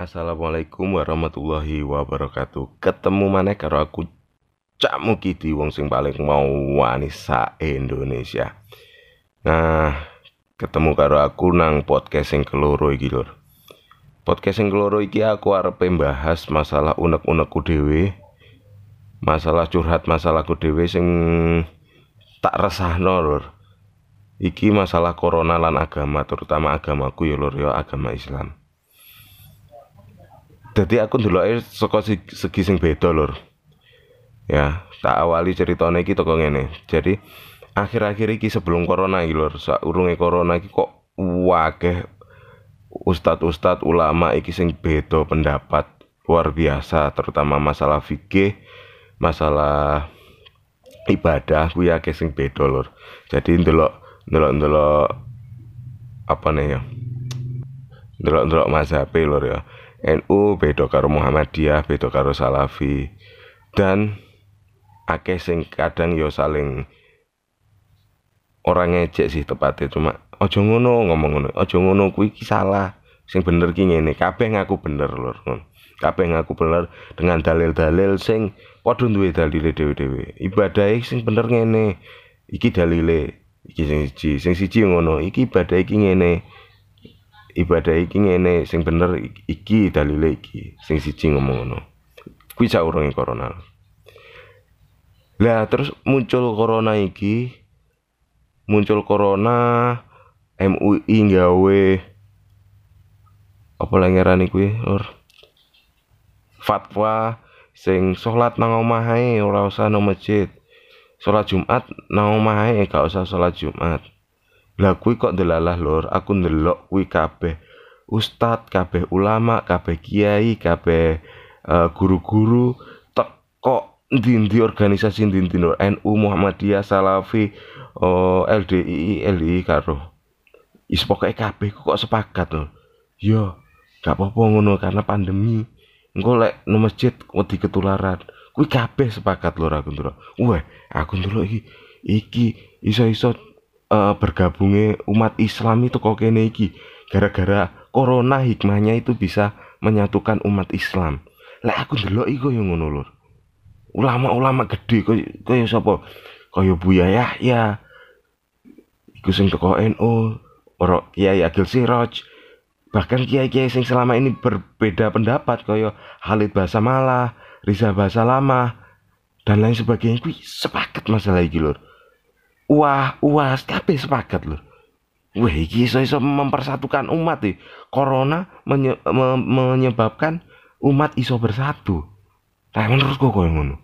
Assalamualaikum warahmatullahi wabarakatuh. Ketemu mana karo aku Cak Mukidi wong sing paling mau wani sa Indonesia. Nah, ketemu karo aku nang podcast sing keloro iki lur. Podcast sing keloro iki aku arep bahas masalah unek-unekku dhewe. Masalah curhat masalahku dhewe sing tak resahno lur. Iki masalah corona lan agama, terutama agamaku ya ya agama Islam. Jadi aku ndeloke saka segi sing beda lur. Ya, tak awali ceritanya iki toko ngene. Jadi akhir-akhir iki sebelum corona iki lur, saurunge corona iki kok wakeh ustad-ustad ulama iki sing beda pendapat luar biasa terutama masalah fikih, masalah ibadah kuwi akeh sing beda lur. Jadi ndelok ndelok-ndelok apa nih ya? Ndelok-ndelok mazhab lur ya. NU beda karo Muhammadiyah beda karo Salafi. Dan akeh sing kadang yo saling orang ngejek sih tepatnya cuma ojo ngono ngomong ngono ojo ngono kuwi iki salah. Sing bener ki ngene kabeh ngaku bener lur. Kabeh ngaku bener dengan dalil-dalil sing padha duwe dalile dhewe-dhewe. Ibadah sing bener ngene iki dalile iki sing siji. Sing siji ngono iki ibadah iki ngene ibadah iki ngene sing bener iki dalile iki sing siji ngomong ngono. Kuwi saurunge corona. Lah terus muncul corona iki muncul corona MUI gawe apa lagi ngarani lur? Fatwa sing salat nang omah ae ora usah nang masjid. Salat Jumat nang omah ae gak usah salat Jumat lah kuwi kok delalah lur, aku ndelok kuwi kabeh ustad, kabeh ulama, kabeh kiai, kabeh uh, guru-guru. Teko ndi organisasi ndi NU Muhammadiyah Salafi oh, LDI LI karo. Is pokoke kabeh kok sepakat lho yo gak apa-apa ngono karena pandemi. Engko lek no masjid wedi ketularan. Kuwi kabeh sepakat lho aku ndelok. Wah aku ndelok iki. Iki iso-iso uh, bergabungnya umat Islam itu kok kene iki? Gara-gara corona hikmahnya itu bisa menyatukan umat Islam. Lah aku ndelok iku yo ngono lur. Ulama-ulama gede kaya sapa? Kaya Buya Yahya iku sing teko NU ora Kiai Agil Siraj. Bahkan kiai-kiai sing selama ini berbeda pendapat kaya Halid Basamala Riza Basalamah dan lain sebagainya. Kuwi sepakat masalah iki lur wah wah kabeh sepakat loh Wah, iki iso-iso mempersatukan umat nih. Corona menye me menyebabkan umat iso bersatu. Nah, kok ngono.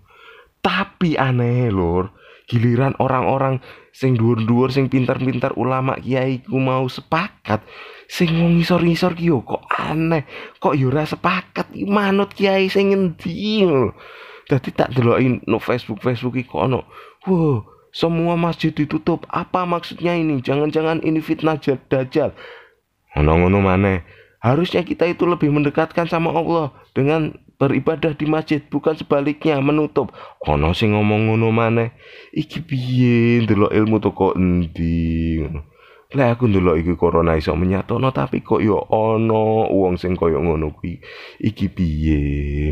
Tapi aneh lur, giliran orang-orang sing dhuwur-dhuwur sing pintar-pintar ulama kiai ku mau sepakat, sing wong ngisor-ngisor ki kok aneh. Kok yo ora sepakat manut kiai sing ngendi Dadi tak deloki no Facebook Facebook iki kok. Wow, semua masjid ditutup. Apa maksudnya ini? Jangan-jangan ini fitnah dajjal. Ngono-ngono mana? Harusnya kita itu lebih mendekatkan sama Allah dengan beribadah di masjid, bukan sebaliknya menutup. Ono sing ngomong ngono mana? Iki piye ndelok ilmu toko endi? Lah aku ndelok iki corona iso menyatono tapi kok yo ono wong sing koyo ngono kuwi. Iki piye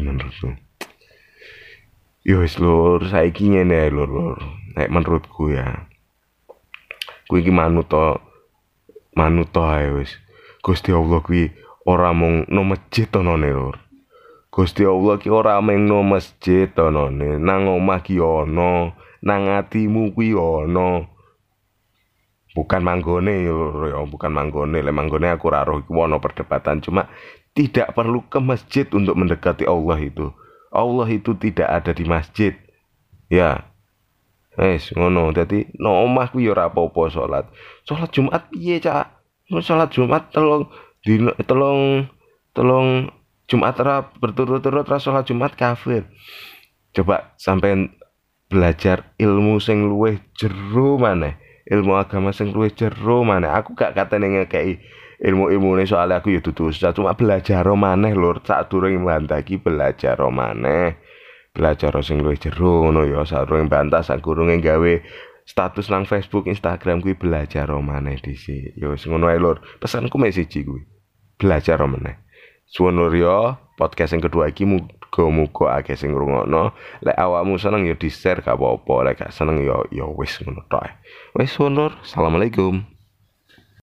menurutku? Yo wis lur, saiki ngene lur. lur. Nek menurutku ya. Kuwi iki manut to manut to ae wis. Gusti Allah kuwi ora mung no masjid to none lur. Gusti Allah ki ora mung no masjid to none. Nang omah ki ono nang atimu kuwi ono. Bukan manggone ya bukan manggone. Le manggone aku ora roh iku perdebatan. Cuma tidak perlu ke masjid untuk mendekati Allah itu Allah itu tidak ada di masjid ya Wes ngono. Dadi no omah kuwi ora apa-apa Jumat piye, Cak? Salat Jumat telung di telung telung Jumat ra berturut-turut ra salat Jumat kafir. Coba sampai belajar ilmu sing luwih jero maneh. Ilmu agama sing luwih jero maneh. Aku gak katene ngekeki ilmu-ilmu ini soalnya aku ya dudu cuma belajar maneh lur. Sak durung mbantah belajar maneh. Belajar sing luwih jero ngono ya. Sarung bantah sakurunge gawe status nang Facebook, Instagram kuwi belajar maneh dhisik. Ya wis ngono ae lur. Pesanku mek siji kuwi. Belajar maneh. suwun lur ya. Podcast yang kedua iki muga-muga akeh sing ngrungokno. Lek awakmu seneng ya di-share gak apa-apa. Lek gak seneng ya ya wis ngono tok wis lur. Assalamualaikum